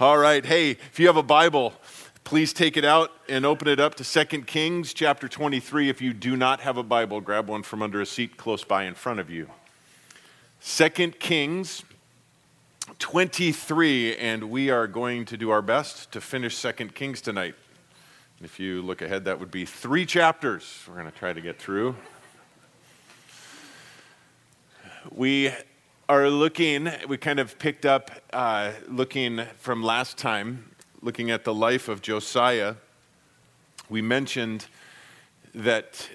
All right. Hey, if you have a Bible, please take it out and open it up to 2 Kings chapter 23. If you do not have a Bible, grab one from under a seat close by in front of you. 2 Kings 23, and we are going to do our best to finish 2 Kings tonight. If you look ahead, that would be three chapters we're going to try to get through. We are looking, we kind of picked up uh, looking from last time, looking at the life of Josiah. We mentioned that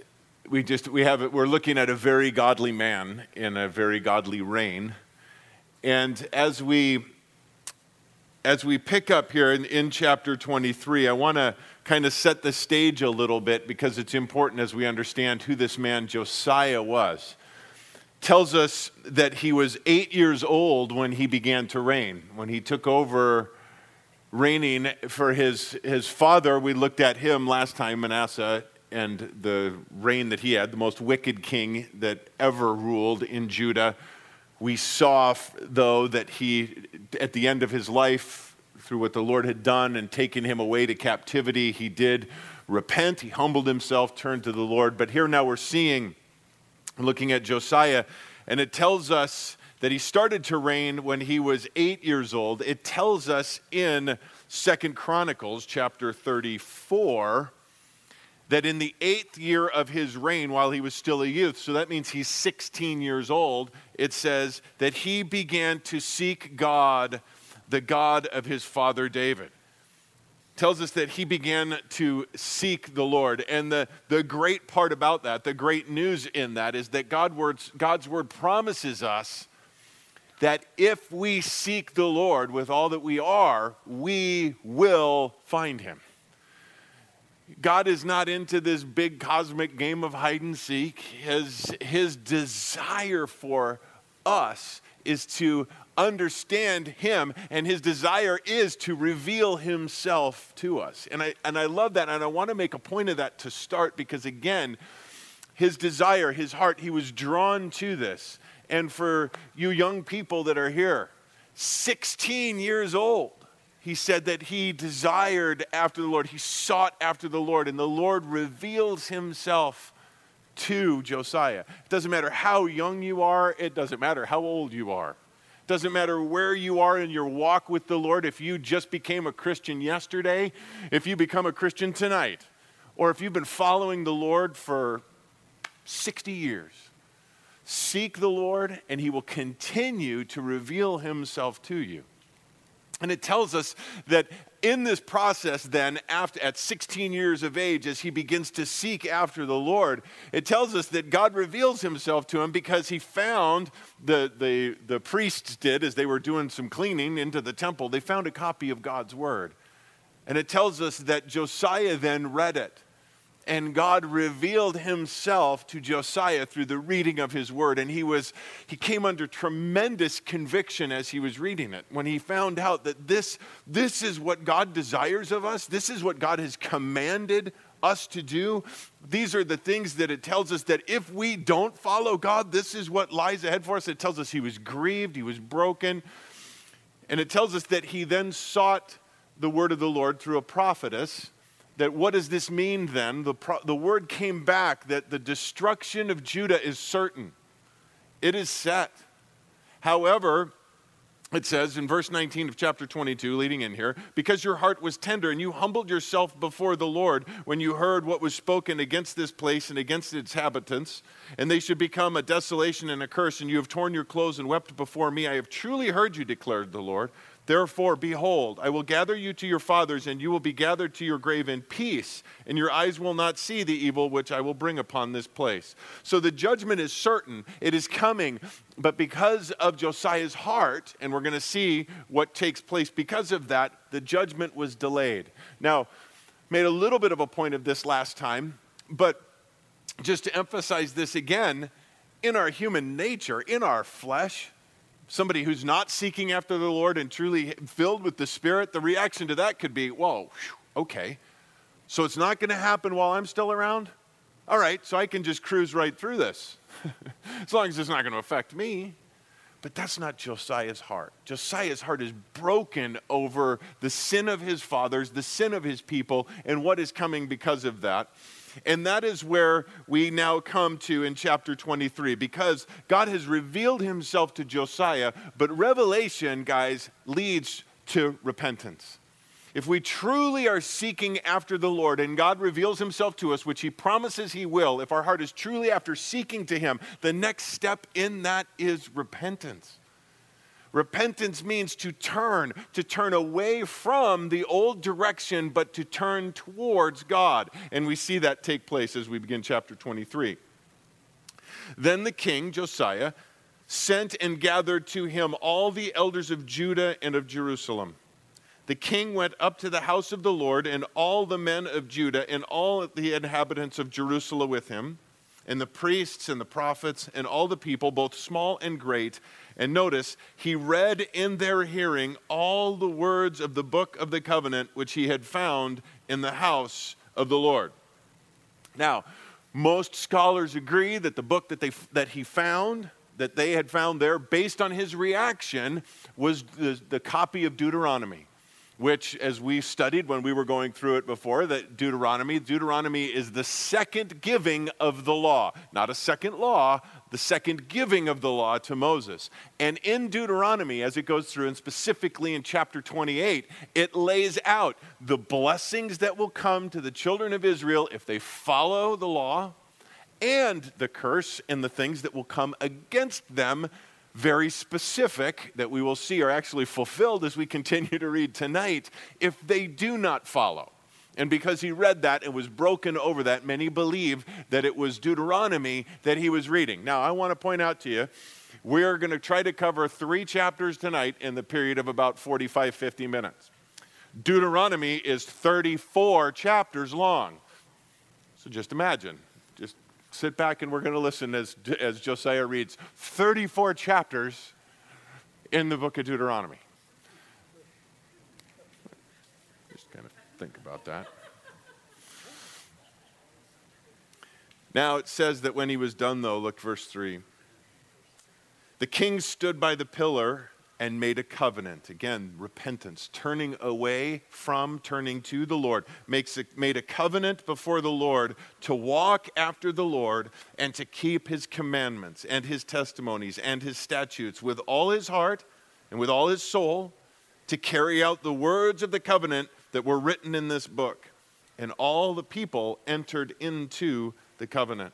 we just we have we're looking at a very godly man in a very godly reign, and as we as we pick up here in, in chapter 23, I want to kind of set the stage a little bit because it's important as we understand who this man Josiah was tells us that he was eight years old when he began to reign. When he took over reigning for his, his father, we looked at him last time, Manasseh, and the reign that he had, the most wicked king that ever ruled in Judah. We saw, though, that he, at the end of his life, through what the Lord had done and taken him away to captivity, he did repent. He humbled himself, turned to the Lord. But here now we're seeing looking at Josiah, and it tells us that he started to reign when he was eight years old. It tells us in Second Chronicles chapter 34 that in the eighth year of his reign, while he was still a youth, so that means he's 16 years old, it says that he began to seek God, the God of his father David tells us that he began to seek the Lord. And the, the great part about that, the great news in that, is that God words, God's word promises us that if we seek the Lord with all that we are, we will find him. God is not into this big cosmic game of hide and seek. His, his desire for us is to understand him and his desire is to reveal himself to us. And i and i love that and i want to make a point of that to start because again his desire his heart he was drawn to this. And for you young people that are here 16 years old he said that he desired after the lord he sought after the lord and the lord reveals himself to josiah. It doesn't matter how young you are it doesn't matter how old you are doesn't matter where you are in your walk with the Lord, if you just became a Christian yesterday, if you become a Christian tonight, or if you've been following the Lord for 60 years. Seek the Lord, and He will continue to reveal Himself to you. And it tells us that in this process, then, after, at 16 years of age, as he begins to seek after the Lord, it tells us that God reveals himself to him because he found, the, the, the priests did, as they were doing some cleaning into the temple, they found a copy of God's word. And it tells us that Josiah then read it and God revealed himself to Josiah through the reading of his word. And he was he came under tremendous conviction as he was reading it. When he found out that this this is what God desires of us this is what God has commanded us to do these are the things that it tells us that if we don't follow God this is what lies ahead for us. It tells us he was grieved he was broken. And it tells us that he then sought the word of the Lord through a prophetess that what does this mean then? The, pro- the word came back that the destruction of Judah is certain, it is set. However, it says in verse 19 of chapter 22, leading in here, because your heart was tender and you humbled yourself before the Lord when you heard what was spoken against this place and against its inhabitants, and they should become a desolation and a curse, and you have torn your clothes and wept before me. I have truly heard you, declared the Lord. Therefore, behold, I will gather you to your fathers, and you will be gathered to your grave in peace, and your eyes will not see the evil which I will bring upon this place. So the judgment is certain, it is coming, but because of Josiah's heart, and we're going to see what takes place because of that, the judgment was delayed. Now, made a little bit of a point of this last time, but just to emphasize this again, in our human nature, in our flesh, somebody who's not seeking after the Lord and truly filled with the Spirit, the reaction to that could be, whoa, okay. So it's not going to happen while I'm still around? All right, so I can just cruise right through this. as long as it's not going to affect me. But that's not Josiah's heart. Josiah's heart is broken over the sin of his fathers, the sin of his people, and what is coming because of that. And that is where we now come to in chapter 23 because God has revealed himself to Josiah, but revelation, guys, leads to repentance. If we truly are seeking after the Lord and God reveals himself to us, which he promises he will, if our heart is truly after seeking to him, the next step in that is repentance. Repentance means to turn, to turn away from the old direction, but to turn towards God. And we see that take place as we begin chapter 23. Then the king, Josiah, sent and gathered to him all the elders of Judah and of Jerusalem the king went up to the house of the Lord, and all the men of Judah and all the inhabitants of Jerusalem with him, and the priests and the prophets and all the people, both small and great. And notice, he read in their hearing all the words of the book of the covenant which he had found in the house of the Lord. Now, most scholars agree that the book that, they, that he found, that they had found there, based on his reaction, was the, the copy of Deuteronomy which, as we studied when we were going through it before, that Deuteronomy, Deuteronomy is the second giving of the law, not a second law, the second giving of the law to Moses. And in Deuteronomy, as it goes through, and specifically in chapter 28, it lays out the blessings that will come to the children of Israel if they follow the law, and the curse and the things that will come against them very specific that we will see are actually fulfilled as we continue to read tonight if they do not follow. And because he read that and was broken over that, many believe that it was Deuteronomy that he was reading. Now, I want to point out to you, we're going to try to cover three chapters tonight in the period of about 45, 50 minutes. Deuteronomy is 34 chapters long. So just imagine, just sit back and we're going to listen as, as Josiah reads 34 chapters in the book of Deuteronomy. Just kind of think about that. Now it says that when he was done, though, look, verse 3. The king stood by the pillar and made a covenant. Again, repentance, turning away from, turning to the Lord. Makes a, made a covenant before the Lord to walk after the Lord and to keep his commandments and his testimonies and his statutes with all his heart and with all his soul to carry out the words of the covenant that were written in this book. And all the people entered into the covenant.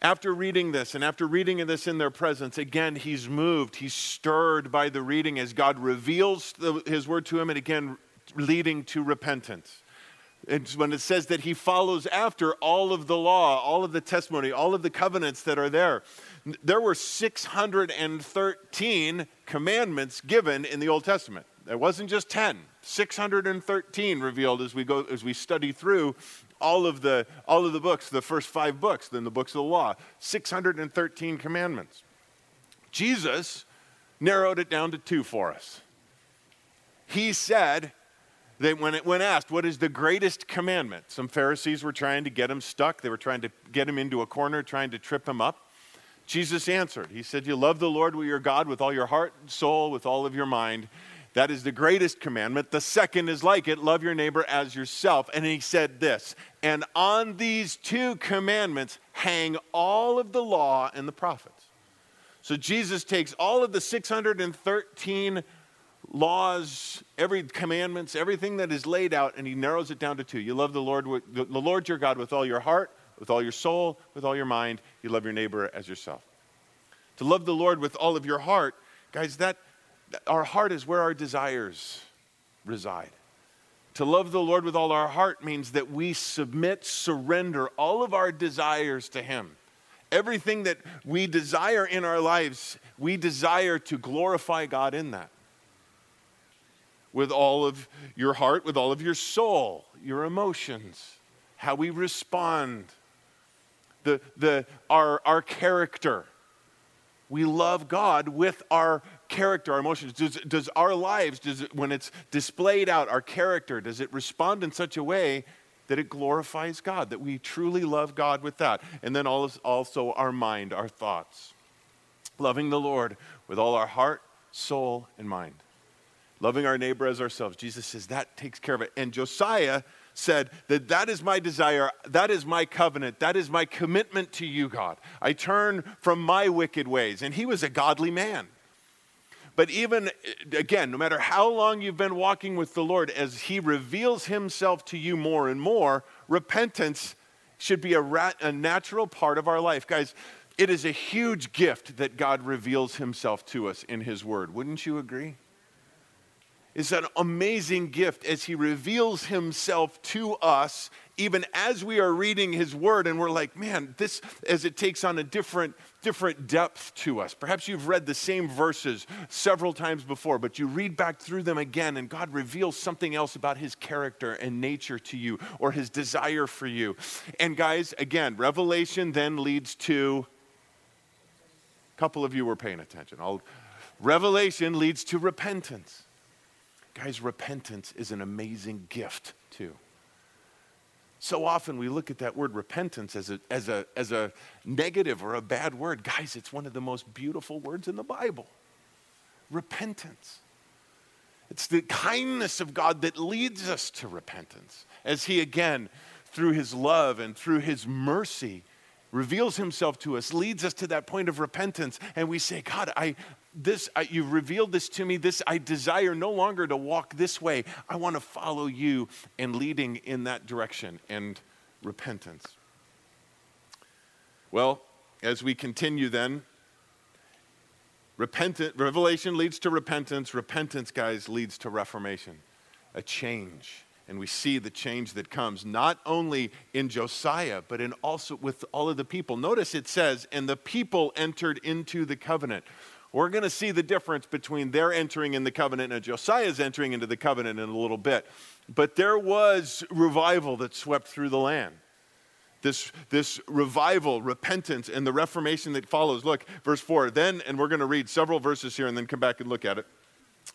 After reading this and after reading this in their presence, again, he's moved, he's stirred by the reading as God reveals the, his word to him, and again, leading to repentance. And when it says that he follows after all of the law, all of the testimony, all of the covenants that are there, there were 613 commandments given in the Old Testament. There wasn't just 10, 613 revealed as we go as we study through all of the all of the books, the first 5 books, then the books of the law, 613 commandments. Jesus narrowed it down to two for us. He said that when, it, when asked, What is the greatest commandment? Some Pharisees were trying to get him stuck. They were trying to get him into a corner, trying to trip him up. Jesus answered. He said, You love the Lord your God with all your heart, soul, with all of your mind. That is the greatest commandment. The second is like it love your neighbor as yourself. And he said this, and on these two commandments hang all of the law and the prophets. So Jesus takes all of the 613 laws, every commandments, everything that is laid out, and he narrows it down to two. You love the Lord, the Lord your God with all your heart, with all your soul, with all your mind. You love your neighbor as yourself. To love the Lord with all of your heart, guys, that our heart is where our desires reside. To love the Lord with all our heart means that we submit, surrender all of our desires to Him. Everything that we desire in our lives, we desire to glorify God in that. With all of your heart, with all of your soul, your emotions, how we respond, the, the, our, our character. We love God with our character, our emotions? Does, does our lives, does it, when it's displayed out, our character, does it respond in such a way that it glorifies God, that we truly love God with that? And then also our mind, our thoughts. loving the Lord with all our heart, soul, and mind. Loving our neighbor as ourselves. Jesus says that takes care of it. And Josiah said that that is my desire, that is my covenant, that is my commitment to you, God. I turn from my wicked ways. And he was a godly man. But even uh, again, no matter how long you've been walking with the Lord, as he reveals himself to you more and more, repentance should be a, rat, a natural part of our life. Guys, it is a huge gift that God reveals himself to us in his word. Wouldn't you agree? It's an amazing gift as he reveals himself to us, even as we are reading his word, and we're like, man, this, as it takes on a different, different depth to us. Perhaps you've read the same verses several times before, but you read back through them again, and God reveals something else about his character and nature to you, or his desire for you. And guys, again, revelation then leads to a couple of you were paying attention. I'll, revelation leads to repentance. Guys, repentance is an amazing gift, too. So often we look at that word repentance as a, as, a, as a negative or a bad word. Guys, it's one of the most beautiful words in the Bible. Repentance. It's the kindness of God that leads us to repentance. As He, again, through His love and through His mercy, reveals Himself to us, leads us to that point of repentance. And we say, God, I, this you've revealed this to me. This i desire no longer to walk this way. I want to follow you and leading in that direction and repentance. Well as we continue then repentant revelation leads to repentance. Repentance guys leads to reformation a change. And we see the change that comes not only in Josiah, but in also with all of the people. Notice it says, and the people entered into the covenant. We're going to see the difference between their entering in the covenant and Josiah's entering into the covenant in a little bit. But there was revival that swept through the land. This, this revival, repentance, and the reformation that follows. Look, verse 4. Then, and we're going to read several verses here and then come back and look at it.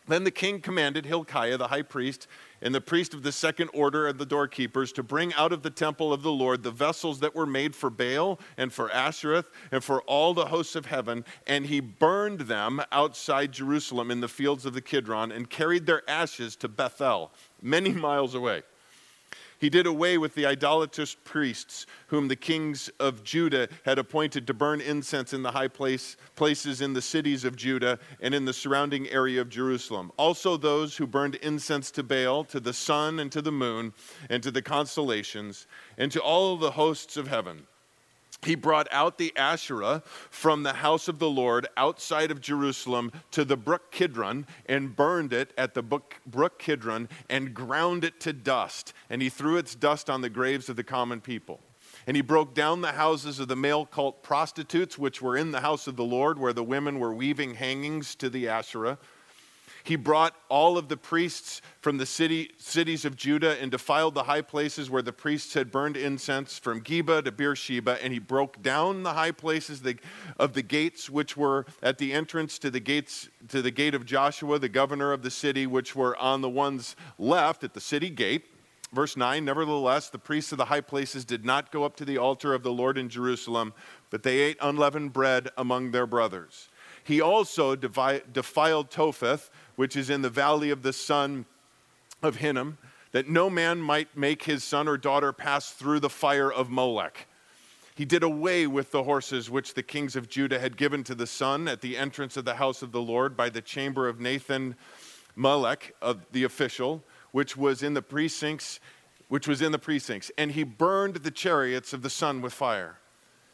Then the king commanded Hilkiah, the high priest, and the priest of the second order of the doorkeepers to bring out of the temple of the Lord the vessels that were made for Baal and for Asherah and for all the hosts of heaven. And he burned them outside Jerusalem in the fields of the Kidron and carried their ashes to Bethel, many miles away. He did away with the idolatrous priests whom the kings of Judah had appointed to burn incense in the high place, places in the cities of Judah and in the surrounding area of Jerusalem. Also, those who burned incense to Baal, to the sun, and to the moon, and to the constellations, and to all the hosts of heaven he brought out the Asherah from the house of the Lord outside of Jerusalem to the brook Kidron and burned it at the brook Kidron and ground it to dust. And he threw its dust on the graves of the common people. And he broke down the houses of the male cult prostitutes, which were in the house of the Lord, where the women were weaving hangings to the Asherah. He brought all of the priests from the city, cities of Judah and defiled the high places where the priests had burned incense from Geba to Beersheba, and he broke down the high places of the gates which were at the entrance to the gates to the gate of Joshua, the governor of the city, which were on the ones left at the city gate. Verse 9 Nevertheless, the priests of the high places did not go up to the altar of the Lord in Jerusalem, but they ate unleavened bread among their brothers. He also defiled Topheth, which is in the valley of the son of Hinnom, that no man might make his son or daughter pass through the fire of Molech. He did away with the horses which the kings of Judah had given to the sun at the entrance of the house of the Lord by the chamber of Nathan Molech, of the official, which was in the precincts, which was in the precincts, and he burned the chariots of the sun with fire.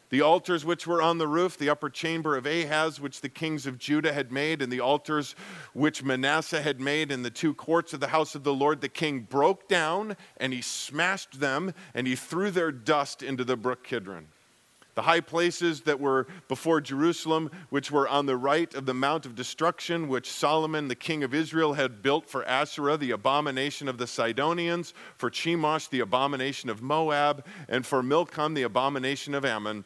The altars which were on the roof, the upper chamber of Ahaz, which the kings of Judah had made, and the altars which Manasseh had made in the two courts of the house of the Lord, the king broke down and he smashed them and he threw their dust into the brook Kidron. The high places that were before Jerusalem, which were on the right of the Mount of Destruction, which Solomon, the king of Israel, had built for Asherah, the abomination of the Sidonians, for Chemosh, the abomination of Moab, and for Milcom, the abomination of Ammon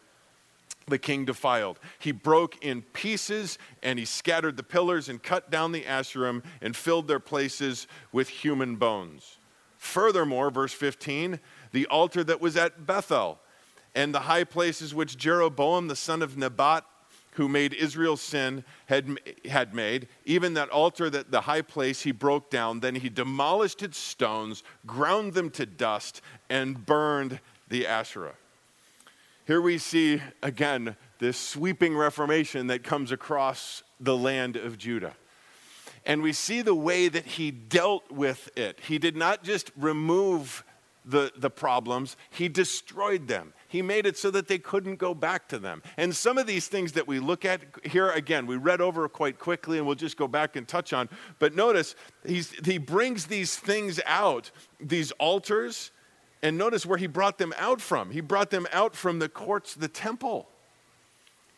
the king defiled. He broke in pieces and he scattered the pillars and cut down the Asherim and filled their places with human bones. Furthermore, verse 15, the altar that was at Bethel and the high places which Jeroboam the son of Nebat who made Israel sin had, had made, even that altar that the high place he broke down, then he demolished its stones, ground them to dust, and burned the Asherah. Here we see again this sweeping reformation that comes across the land of Judah. And we see the way that he dealt with it. He did not just remove the, the problems, he destroyed them. He made it so that they couldn't go back to them. And some of these things that we look at here, again, we read over quite quickly and we'll just go back and touch on. But notice, he brings these things out, these altars, and notice where he brought them out from. He brought them out from the courts, the temple.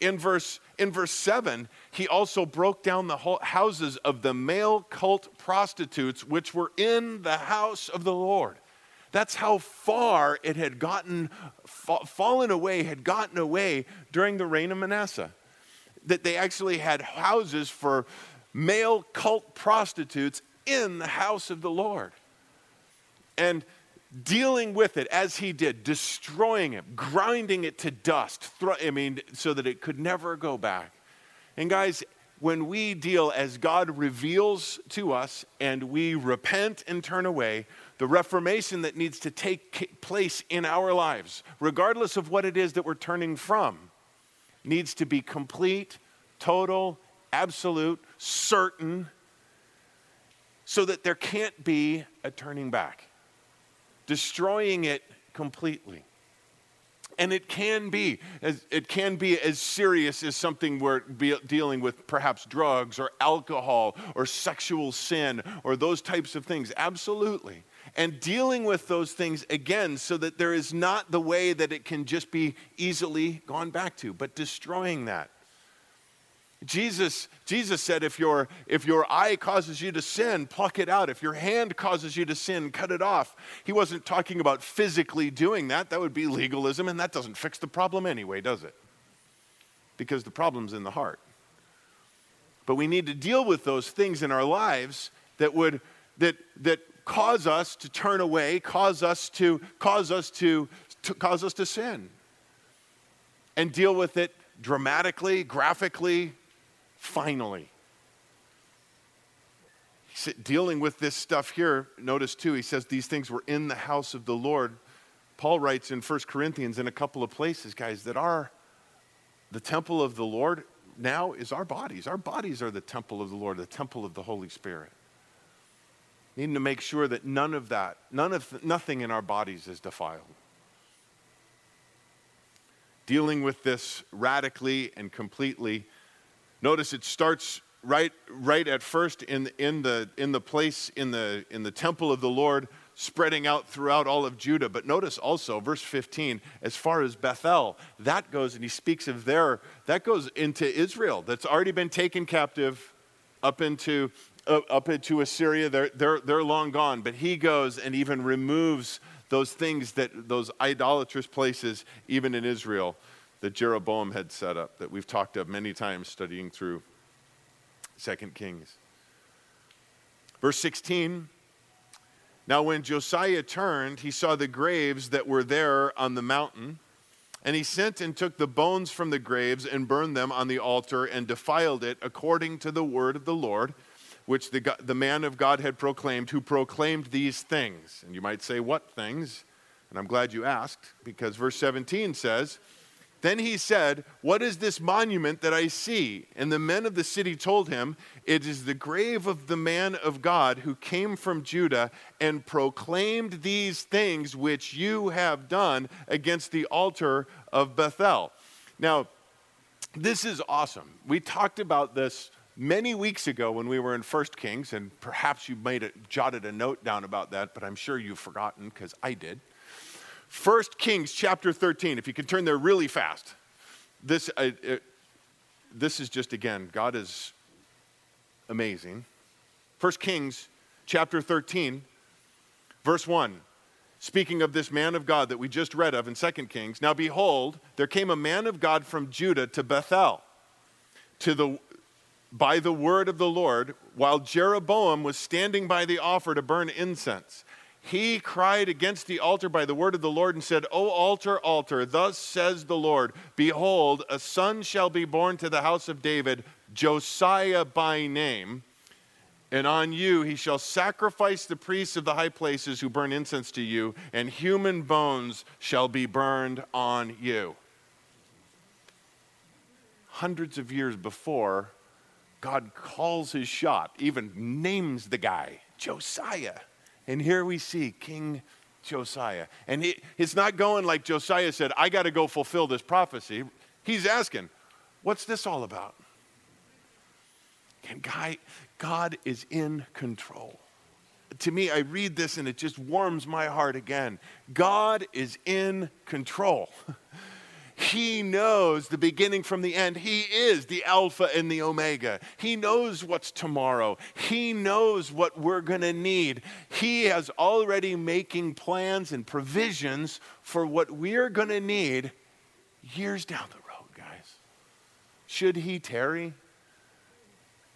In verse, in verse 7, he also broke down the houses of the male cult prostitutes which were in the house of the Lord. That's how far it had gotten, fa- fallen away, had gotten away during the reign of Manasseh. That they actually had houses for male cult prostitutes in the house of the Lord. And dealing with it as he did, destroying it, grinding it to dust, I mean, so that it could never go back. And guys, when we deal as God reveals to us and we repent and turn away, the reformation that needs to take place in our lives, regardless of what it is that we're turning from, needs to be complete, total, absolute, certain, so that there can't be a turning back, destroying it completely. And it can be, as, it can be as serious as something we're dealing with perhaps drugs or alcohol or sexual sin or those types of things. Absolutely and dealing with those things again so that there is not the way that it can just be easily gone back to, but destroying that. Jesus, Jesus said, if your, if your eye causes you to sin, pluck it out. If your hand causes you to sin, cut it off. He wasn't talking about physically doing that. That would be legalism, and that doesn't fix the problem anyway, does it? Because the problem's in the heart. But we need to deal with those things in our lives that would that that cause us to turn away, cause us to cause us to, to cause us to sin. And deal with it dramatically, graphically, finally. Dealing with this stuff here, notice too, he says these things were in the house of the Lord. Paul writes in 1 Corinthians in a couple of places, guys, that our the temple of the Lord now is our bodies. Our bodies are the temple of the Lord, the temple of the Holy Spirit. Needing to make sure that none of that, none of nothing in our bodies is defiled. Dealing with this radically and completely. Notice it starts right, right at first in, in, the, in the place in the, in the temple of the Lord, spreading out throughout all of Judah. But notice also, verse 15, as far as Bethel, that goes, and he speaks of there, that goes into Israel, that's already been taken captive up into up into Assyria. They're, they're, they're long gone. But he goes and even removes those things that, those idolatrous places, even in Israel, that Jeroboam had set up, that we've talked of many times studying through Second Kings. Verse 16 Now, when Josiah turned, he saw the graves that were there on the mountain. And he sent and took the bones from the graves and burned them on the altar and defiled it according to the word of the Lord which the, the man of God had proclaimed, who proclaimed these things. And you might say, What things? And I'm glad you asked, because verse 17 says, Then he said, What is this monument that I see? And the men of the city told him, It is the grave of the man of God who came from Judah and proclaimed these things which you have done against the altar of Bethel. Now, this is awesome. We talked about this many weeks ago when we were in First Kings, and perhaps you made it, jotted a note down about that, but I'm sure you've forgotten because I did. First Kings chapter 13, if you can turn there really fast. This, uh, it, this is just, again, God is amazing. First Kings chapter 13, verse 1. Speaking of this man of God that we just read of in Second Kings, now behold, there came a man of God from Judah to Bethel, to the, by the word of the Lord while Jeroboam was standing by the altar to burn incense. He cried against the altar by the word of the Lord and said, O altar, altar, thus says the Lord, Behold, a son shall be born to the house of David, Josiah by name. And on you he shall sacrifice the priests of the high places who burn incense to you, and human bones shall be burned on you. Hundreds of years before, God calls his shot, even names the guy, Josiah. And here we see King Josiah. And he, it's not going like Josiah said, I got to go fulfill this prophecy. He's asking, what's this all about? And God, God is in control. To me, I read this and it just warms my heart again. God is in control. He knows the beginning from the end. He is the Alpha and the Omega. He knows what's tomorrow. He knows what we're going to need. He is already making plans and provisions for what we're going to need years down the road, guys. Should He tarry?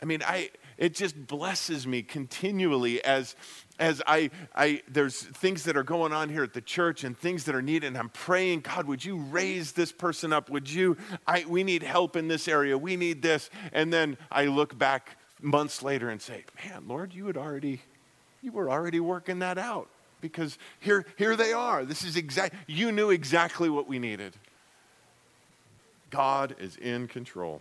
I mean, I it just blesses me continually as as I, I there's things that are going on here at the church and things that are needed and i'm praying god would you raise this person up? Would you I, we need help in this area. We need this. And then i look back months later and say man lord you had already you were already working that out because here here they are. This is exact you knew exactly what we needed. God is in control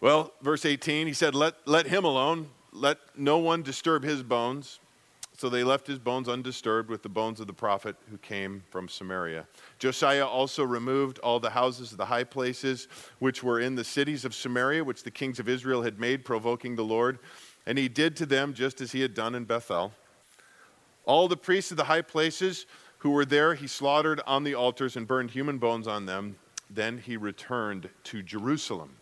well, verse 18, he said, Let, let him alone, let no one disturb his bones. So they left his bones undisturbed with the bones of the prophet who came from Samaria. Josiah also removed all the houses of the high places which were in the cities of Samaria, which the kings of Israel had made, provoking the Lord. And he did to them just as he had done in Bethel. All the priests of the high places who were there, he slaughtered on the altars and burned human bones on them. Then he returned to Jerusalem.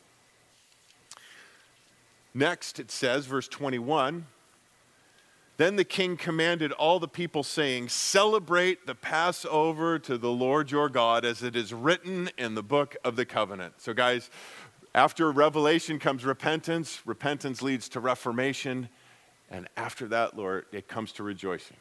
Next, it says, verse 21 Then the king commanded all the people, saying, Celebrate the Passover to the Lord your God, as it is written in the book of the covenant. So, guys, after revelation comes repentance, repentance leads to reformation, and after that, Lord, it comes to rejoicing.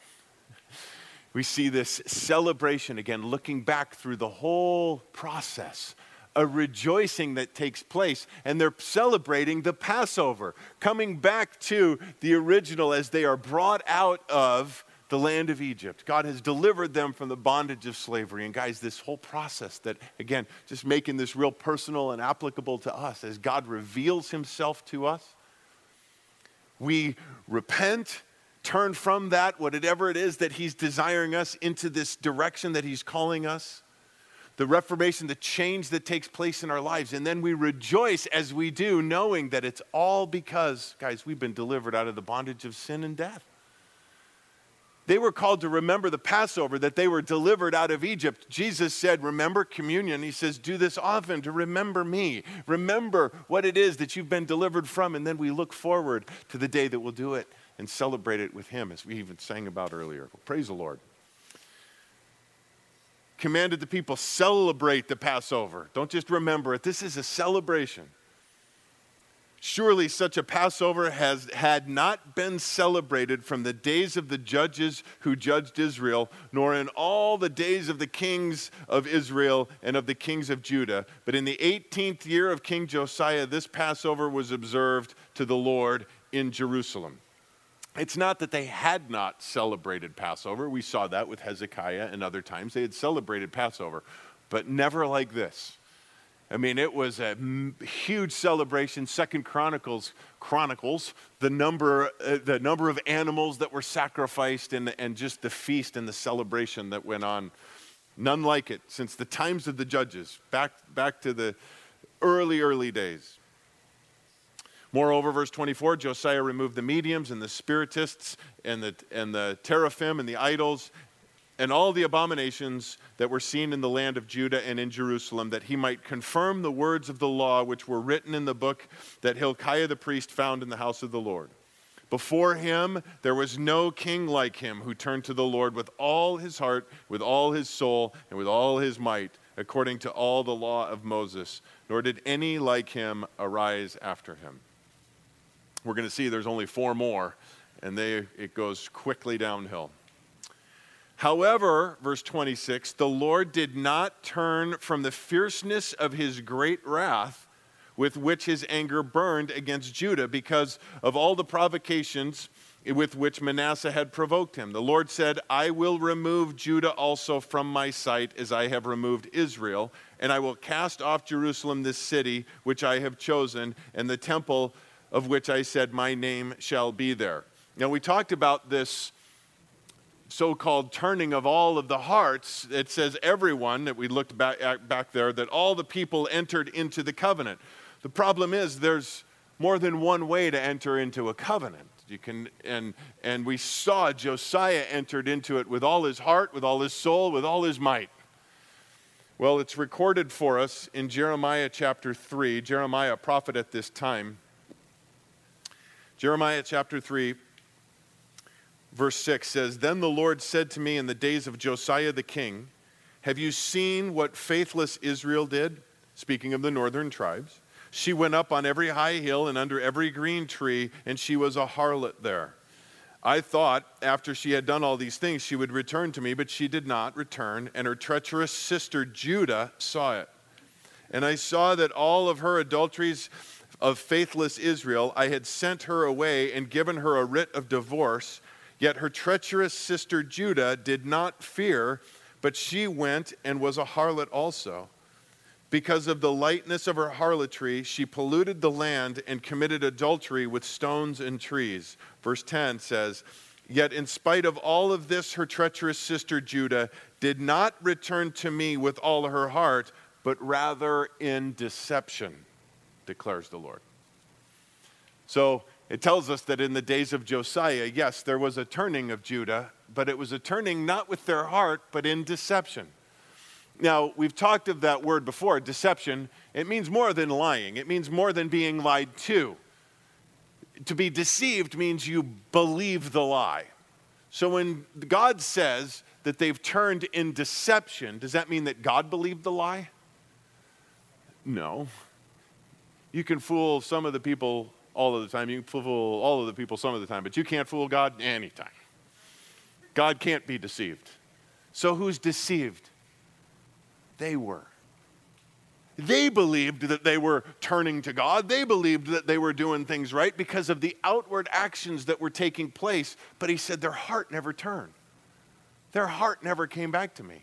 We see this celebration again, looking back through the whole process a rejoicing that takes place, and they're celebrating the Passover, coming back to the original as they are brought out of the land of Egypt. God has delivered them from the bondage of slavery. And guys, this whole process that, again, just making this real personal and applicable to us as God reveals himself to us, we repent turn from that, whatever it is that He's desiring us, into this direction that He's calling us the reformation, the change that takes place in our lives. And then we rejoice as we do, knowing that it's all because, guys, we've been delivered out of the bondage of sin and death. They were called to remember the Passover, that they were delivered out of Egypt. Jesus said, Remember communion. He says, Do this often to remember me. Remember what it is that you've been delivered from. And then we look forward to the day that we'll do it and celebrate it with Him, as we even sang about earlier. Praise the Lord commanded the people celebrate the Passover. Don't just remember it. This is a celebration. Surely such a Passover has had not been celebrated from the days of the judges who judged Israel, nor in all the days of the kings of Israel and of the kings of Judah. But in the 18th year of King Josiah, this Passover was observed to the Lord in Jerusalem. It's not that they had not celebrated Passover. We saw that with Hezekiah and other times. They had celebrated Passover, but never like this. I mean, it was a huge celebration. Second Chronicles chronicles the number, uh, the number of animals that were sacrificed and, and just the feast and the celebration that went on. None like it since the times of the judges, back, back to the early, early days. Moreover, verse 24, Josiah removed the mediums and the spiritists and the, and the teraphim and the idols and all the abominations that were seen in the land of Judah and in Jerusalem, that he might confirm the words of the law which were written in the book that Hilkiah the priest found in the house of the Lord. Before him, there was no king like him who turned to the Lord with all his heart, with all his soul, and with all his might, according to all the law of Moses, nor did any like him arise after him we're going to see there's only four more and they, it goes quickly downhill. However, verse 26, the Lord did not turn from the fierceness of his great wrath with which his anger burned against Judah because of all the provocations with which Manasseh had provoked him. The Lord said, I will remove Judah also from my sight as I have removed Israel, and I will cast off Jerusalem, this city which I have chosen, and the temple of which I said, My name shall be there. Now, we talked about this so called turning of all of the hearts. It says, Everyone, that we looked back, back there, that all the people entered into the covenant. The problem is there's more than one way to enter into a covenant. You can, and, and we saw Josiah entered into it with all his heart, with all his soul, with all his might. Well, it's recorded for us in Jeremiah chapter 3. Jeremiah, a prophet at this time. Jeremiah chapter 3, verse 6 says Then the Lord said to me in the days of Josiah the king, Have you seen what faithless Israel did? Speaking of the northern tribes. She went up on every high hill and under every green tree, and she was a harlot there. I thought after she had done all these things, she would return to me, but she did not return, and her treacherous sister Judah saw it. And I saw that all of her adulteries of faithless Israel, I had sent her away and given her a writ of divorce. Yet her treacherous sister Judah did not fear, but she went and was a harlot also. Because of the lightness of her harlotry, she polluted the land and committed adultery with stones and trees. Verse 10 says, Yet in spite of all of this, her treacherous sister Judah did not return to me with all her heart, but rather in deception, declares the Lord. So it tells us that in the days of Josiah, yes, there was a turning of Judah, but it was a turning not with their heart, but in deception. Now, we've talked of that word before, deception. It means more than lying, it means more than being lied to. To be deceived means you believe the lie. So when God says that they've turned in deception, does that mean that God believed the lie? No. You can fool some of the people all of the time. You can fool all of the people some of the time, but you can't fool God anytime. God can't be deceived. So who's deceived? They were. They believed that they were turning to God. They believed that they were doing things right because of the outward actions that were taking place. But he said their heart never turned. Their heart never came back to me.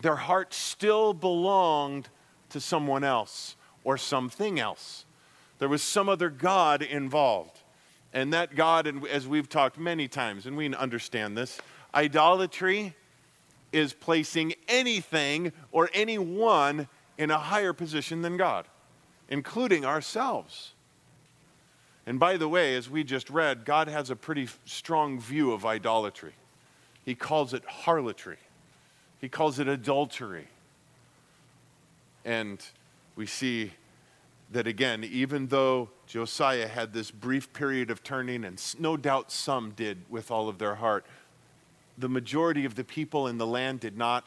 Their heart still belonged to someone else or something else. There was some other God involved. And that God, and as we've talked many times, and we understand this, idolatry is placing anything or anyone in a higher position than God, including ourselves. And by the way, as we just read, God has a pretty strong view of idolatry. He calls it harlotry, He calls it adultery. And we see that again, even though Josiah had this brief period of turning, and no doubt some did with all of their heart, the majority of the people in the land did not.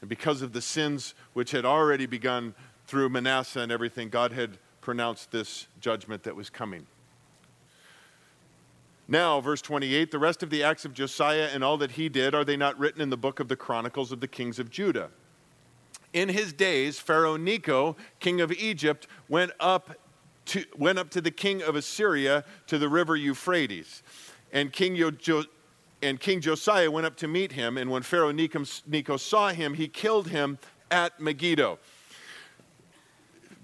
And because of the sins which had already begun through Manasseh and everything, God had pronounced this judgment that was coming. Now, verse 28 the rest of the acts of Josiah and all that he did, are they not written in the book of the Chronicles of the kings of Judah? In his days, Pharaoh Necho, king of Egypt, went up to, went up to the king of Assyria to the river Euphrates. And King jo- and King Josiah went up to meet him, and when Pharaoh Necho saw him, he killed him at Megiddo.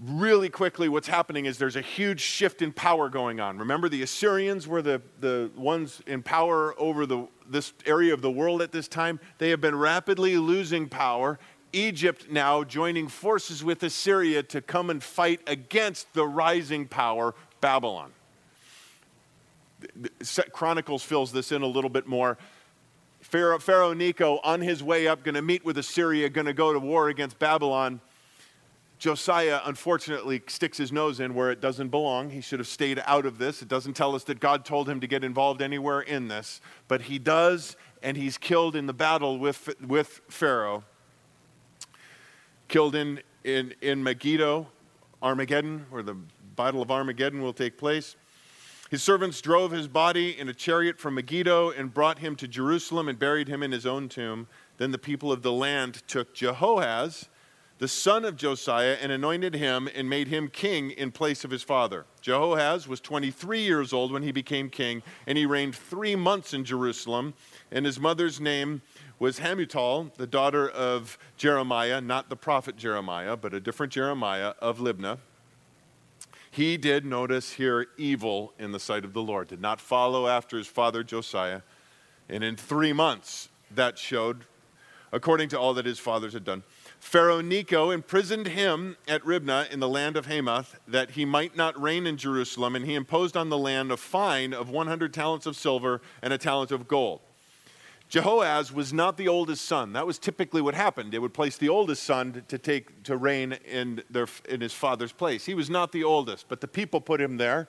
Really quickly, what's happening is there's a huge shift in power going on. Remember, the Assyrians were the, the ones in power over the, this area of the world at this time. They have been rapidly losing power. Egypt now joining forces with Assyria to come and fight against the rising power, Babylon. Chronicles fills this in a little bit more. Pharaoh, Pharaoh on his way up, going to meet with Assyria, going to go to war against Babylon. Josiah, unfortunately, sticks his nose in where it doesn't belong. He should have stayed out of this. It doesn't tell us that God told him to get involved anywhere in this, but he does, and he's killed in the battle with, with Pharaoh. Killed in, in, in Megiddo, Armageddon, where the Battle of Armageddon will take place. His servants drove his body in a chariot from Megiddo and brought him to Jerusalem and buried him in his own tomb. Then the people of the land took Jehoaz, the son of Josiah, and anointed him and made him king in place of his father. Jehoaz was 23 years old when he became king, and he reigned three months in Jerusalem. And his mother's name was Hamutal, the daughter of Jeremiah, not the prophet Jeremiah, but a different Jeremiah of Libnah. He did notice here evil in the sight of the Lord, did not follow after his father Josiah. And in three months, that showed, according to all that his fathers had done. Pharaoh Necho imprisoned him at Riblah in the land of Hamath that he might not reign in Jerusalem, and he imposed on the land a fine of 100 talents of silver and a talent of gold. Jehoahaz was not the oldest son. That was typically what happened. They would place the oldest son to take to reign in, their, in his father's place. He was not the oldest, but the people put him there.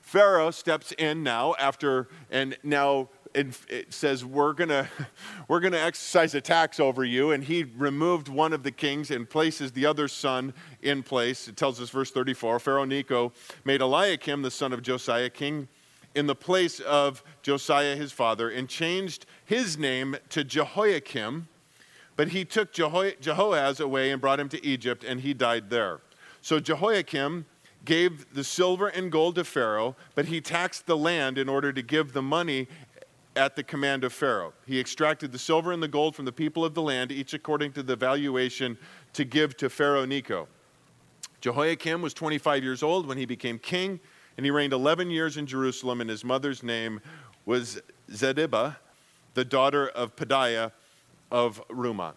Pharaoh steps in now after, and now it says we're gonna we're gonna exercise a tax over you and he removed one of the kings and places the other son in place it tells us verse 34 pharaoh necho made eliakim the son of josiah king in the place of Josiah his father and changed his name to Jehoiakim. But he took Jeho- Jehoaz away and brought him to Egypt, and he died there. So Jehoiakim gave the silver and gold to Pharaoh, but he taxed the land in order to give the money at the command of Pharaoh. He extracted the silver and the gold from the people of the land, each according to the valuation to give to Pharaoh Necho. Jehoiakim was 25 years old when he became king and he reigned 11 years in Jerusalem, and his mother's name was Zebidah, the daughter of Pedaiah of Rumah.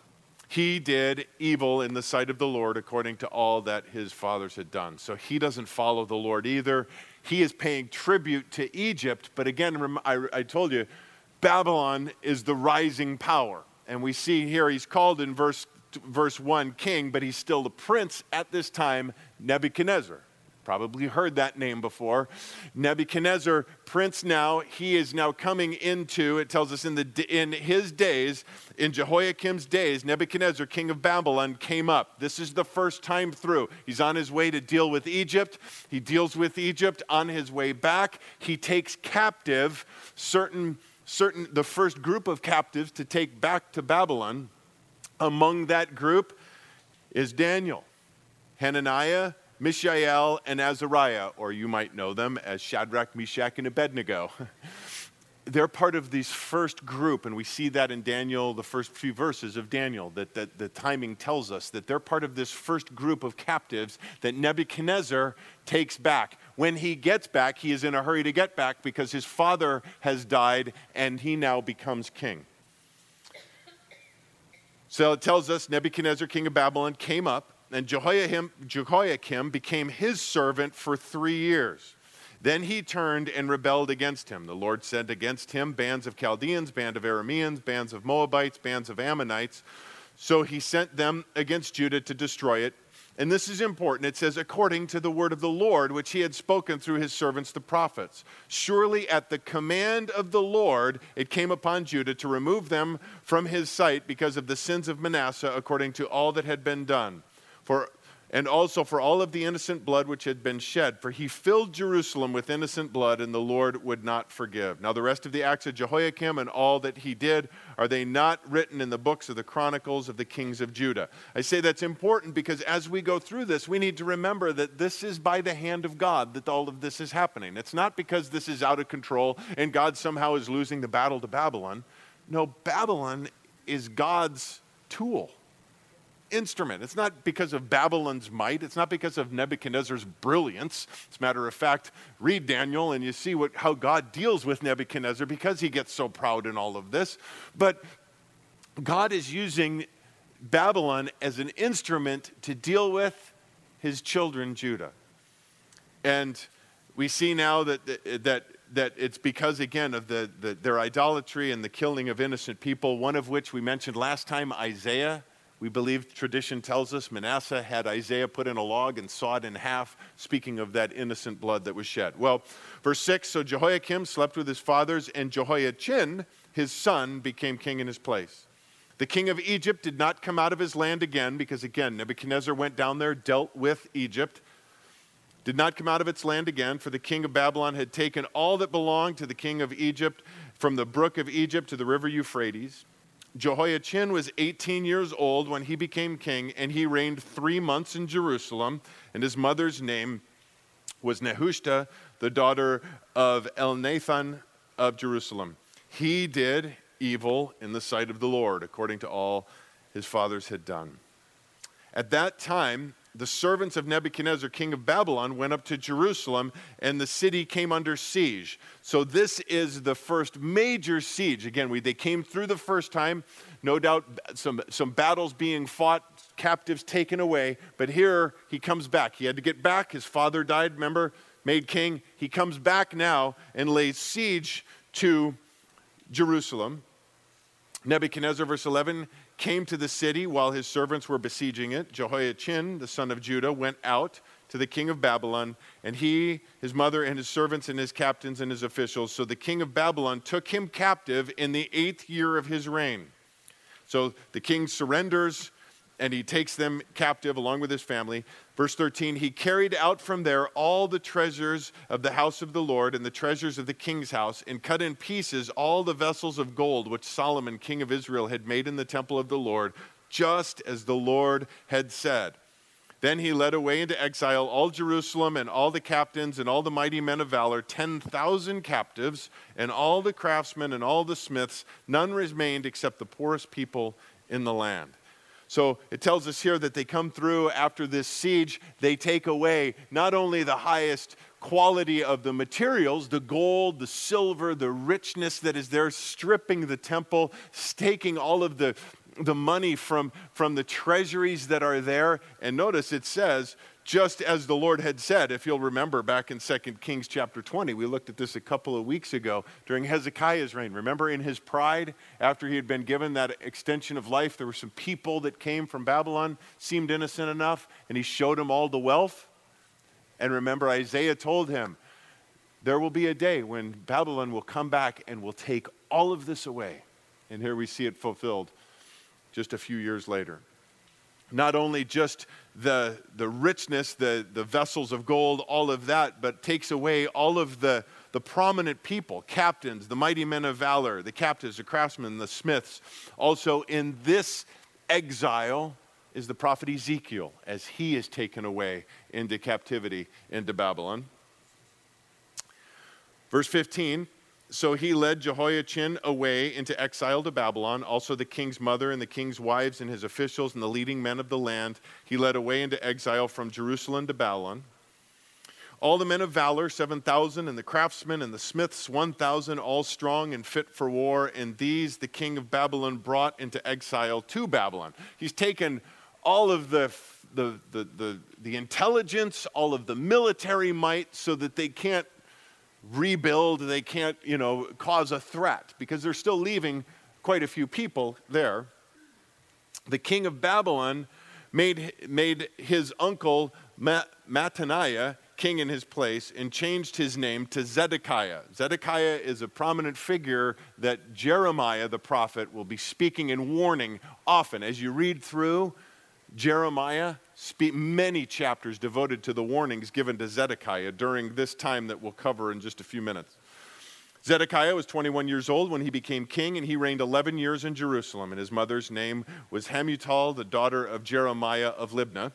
He did evil in the sight of the Lord according to all that his fathers had done. So he doesn't follow the Lord either. He is paying tribute to Egypt, but again, I, I told you, Babylon is the rising power. And we see here he's called in verse, verse 1 king, but he's still the prince at this time, Nebuchadnezzar. Probably heard that name before. Nebuchadnezzar, prince now, he is now coming into, it tells us in, the, in his days, in Jehoiakim's days, Nebuchadnezzar, king of Babylon, came up. This is the first time through. He's on his way to deal with Egypt. He deals with Egypt on his way back. He takes captive certain, certain the first group of captives to take back to Babylon. Among that group is Daniel, Hananiah, Mishael and Azariah, or you might know them as Shadrach, Meshach, and Abednego. They're part of this first group, and we see that in Daniel, the first few verses of Daniel, that, that the timing tells us that they're part of this first group of captives that Nebuchadnezzar takes back. When he gets back, he is in a hurry to get back because his father has died and he now becomes king. So it tells us Nebuchadnezzar, king of Babylon, came up and Jehoiakim, Jehoiakim became his servant for three years. Then he turned and rebelled against him. The Lord sent against him bands of Chaldeans, bands of Arameans, bands of Moabites, bands of Ammonites. So he sent them against Judah to destroy it. And this is important. It says, according to the word of the Lord, which he had spoken through his servants the prophets. Surely at the command of the Lord, it came upon Judah to remove them from his sight because of the sins of Manasseh, according to all that had been done for and also for all of the innocent blood which had been shed. For he filled Jerusalem with innocent blood, and the Lord would not forgive. Now, the rest of the acts of Jehoiakim and all that he did, are they not written in the books of the Chronicles of the kings of Judah? I say that's important because as we go through this, we need to remember that this is by the hand of God that all of this is happening. It's not because this is out of control and God somehow is losing the battle to Babylon. No, Babylon is God's tool instrument. It's not because of Babylon's might. It's not because of Nebuchadnezzar's brilliance. As a matter of fact, read Daniel and you see what, how God deals with Nebuchadnezzar because he gets so proud in all of this. But God is using Babylon as an instrument to deal with his children, Judah. And we see now that, that, that it's because, again, of the, the, their idolatry and the killing of innocent people, one of which we mentioned last time, Isaiah we believe tradition tells us Manasseh had Isaiah put in a log and saw it in half, speaking of that innocent blood that was shed. Well, verse 6 So Jehoiakim slept with his fathers, and Jehoiachin, his son, became king in his place. The king of Egypt did not come out of his land again because, again, Nebuchadnezzar went down there, dealt with Egypt. did not come out of its land again, for the king of Babylon had taken all that belonged to the king of Egypt from the brook of Egypt to the river Euphrates. Jehoiachin was 18 years old when he became king, and he reigned three months in Jerusalem, and his mother's name was Nehushta, the daughter of Elnathan of Jerusalem. He did evil in the sight of the Lord, according to all his fathers had done. At that time, the servants of Nebuchadnezzar, king of Babylon, went up to Jerusalem, and the city came under siege. So, this is the first major siege. Again, we, they came through the first time, no doubt some, some battles being fought, captives taken away, but here he comes back. He had to get back. His father died, remember, made king. He comes back now and lays siege to Jerusalem. Nebuchadnezzar, verse 11, came to the city while his servants were besieging it. Jehoiachin, the son of Judah, went out to the king of Babylon, and he, his mother, and his servants, and his captains, and his officials. So the king of Babylon took him captive in the eighth year of his reign. So the king surrenders and he takes them captive along with his family. Verse 13, he carried out from there all the treasures of the house of the Lord and the treasures of the king's house, and cut in pieces all the vessels of gold which Solomon, king of Israel, had made in the temple of the Lord, just as the Lord had said. Then he led away into exile all Jerusalem and all the captains and all the mighty men of valor, 10,000 captives, and all the craftsmen and all the smiths. None remained except the poorest people in the land. So it tells us here that they come through after this siege. They take away not only the highest quality of the materials, the gold, the silver, the richness that is there, stripping the temple, taking all of the, the money from, from the treasuries that are there. And notice it says, just as the Lord had said, if you'll remember back in 2 Kings chapter 20, we looked at this a couple of weeks ago during Hezekiah's reign. Remember, in his pride, after he had been given that extension of life, there were some people that came from Babylon, seemed innocent enough, and he showed them all the wealth. And remember, Isaiah told him, There will be a day when Babylon will come back and will take all of this away. And here we see it fulfilled just a few years later not only just the, the richness, the, the vessels of gold, all of that, but takes away all of the, the prominent people, captains, the mighty men of valor, the captives, the craftsmen, the smiths. Also, in this exile is the prophet Ezekiel as he is taken away into captivity into Babylon. Verse 15 so he led Jehoiachin away into exile to Babylon, also the king's mother and the king's wives and his officials and the leading men of the land. He led away into exile from Jerusalem to Babylon. All the men of valor, 7,000, and the craftsmen and the smiths, 1,000, all strong and fit for war. And these the king of Babylon brought into exile to Babylon. He's taken all of the, the, the, the, the intelligence, all of the military might, so that they can't rebuild, they can't, you know, cause a threat because they're still leaving quite a few people there. The king of Babylon made, made his uncle Mattaniah king in his place and changed his name to Zedekiah. Zedekiah is a prominent figure that Jeremiah the prophet will be speaking and warning often. As you read through Jeremiah, many chapters devoted to the warnings given to Zedekiah during this time that we'll cover in just a few minutes. Zedekiah was 21 years old when he became king, and he reigned 11 years in Jerusalem. And his mother's name was Hamutal, the daughter of Jeremiah of Libnah.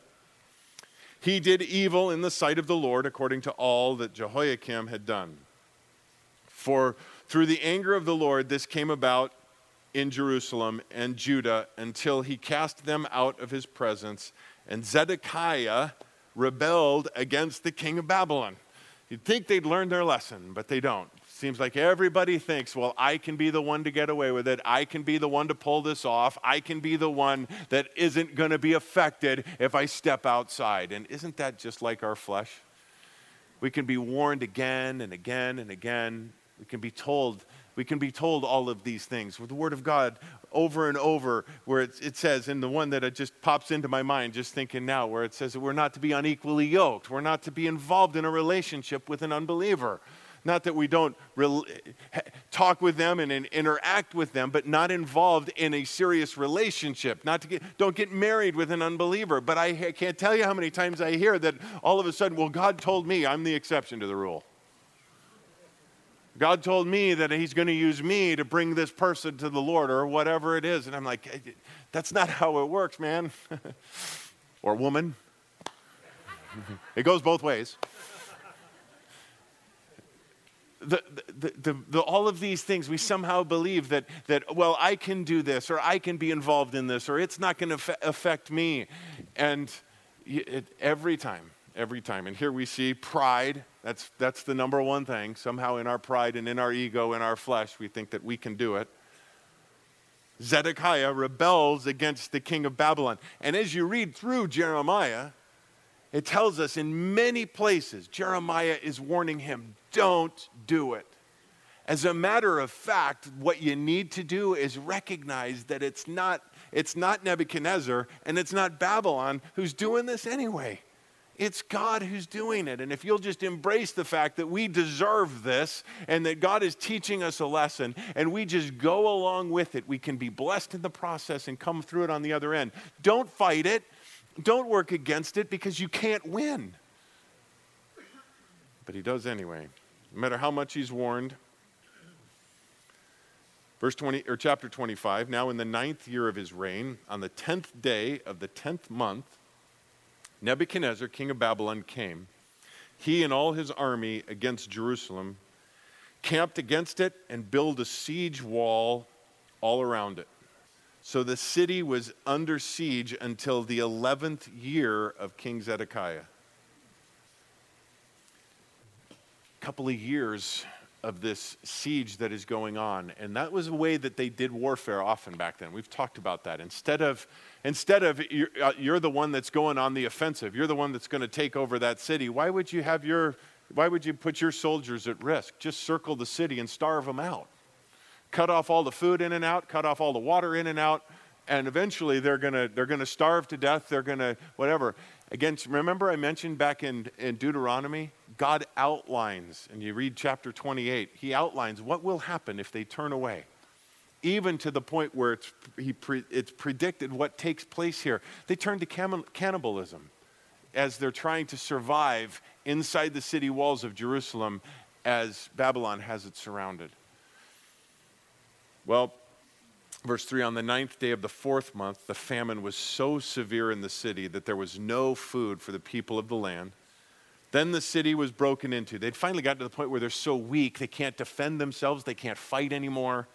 He did evil in the sight of the Lord, according to all that Jehoiakim had done. For through the anger of the Lord, this came about in Jerusalem and Judah until he cast them out of his presence and Zedekiah rebelled against the king of Babylon. You'd think they'd learned their lesson, but they don't. Seems like everybody thinks, well, I can be the one to get away with it. I can be the one to pull this off. I can be the one that isn't going to be affected if I step outside. And isn't that just like our flesh? We can be warned again and again and again. We can be told we can be told all of these things with the Word of God over and over, where it, it says, in the one that it just pops into my mind, just thinking now, where it says that we're not to be unequally yoked, we're not to be involved in a relationship with an unbeliever. Not that we don't re- talk with them and, and, interact with them, but not involved in a serious relationship. Not to get, don't get married with an unbeliever. But I, I can't tell you how many times I hear that all of a sudden, well, God told me I'm the exception to the rule. God told me that He's going to use me to bring this person to the Lord or whatever it is. And I'm like, that's not how it works, man. or woman. it goes both ways the, the, the, all of these things, we somehow believe that, that, well, I can do this, or I can be involved in this, or it's not going to affect me. And it, every time, every time. And here we see pride. That's, that's the number one thing. Somehow, in our pride and in our ego, in our flesh, we think that we can do it. Zedekiah rebels against the king of Babylon. And as you read through Jeremiah, it tells us in many places, Jeremiah is warning him don't do it. As a matter of fact, what you need to do is recognize that it's not, it's not Nebuchadnezzar and it's not Babylon who's doing this anyway. It's God who's doing it. And if you'll just embrace the fact that we deserve this and that God is teaching us a lesson and we just go along with it, we can be blessed in the process and come through it on the other end. Don't fight it. Don't work against it because you can't win. But he does anyway no matter how much he's warned. Verse 20 or chapter 25, now in the ninth year of his reign, on the tenth day of the tenth month, Nebuchadnezzar, king of Babylon, came. He and all his army against Jerusalem, camped against it, and built a siege wall all around it. So the city was under siege until the 11th year of King Zedekiah. A couple of years of this siege that is going on. And that was a way that they did warfare often back then. We've talked about that. Instead of, instead of you're, uh, you're the one that's going on the offensive, you're the one that's going to take over that city, why would you have your, why would you put your soldiers at risk? Just circle the city and starve them out. Cut off all the food in and out, cut off all the water in and out, and eventually they're going to they're going to starve to death, they're going to whatever. Again, remember I mentioned back in, in Deuteronomy, God outlines, and you read chapter 28, he outlines what will happen if they turn away. Even to the point where it's, pre, it's predicted what takes place here. They turn to cannibalism as they're trying to survive inside the city walls of Jerusalem as Babylon has it surrounded. Well, Verse 3 On the ninth day of the fourth month, the famine was so severe in the city that there was no food for the people of the land. Then the city was broken into. They'd finally gotten to the point where they're so weak, they can't defend themselves, they can't fight anymore.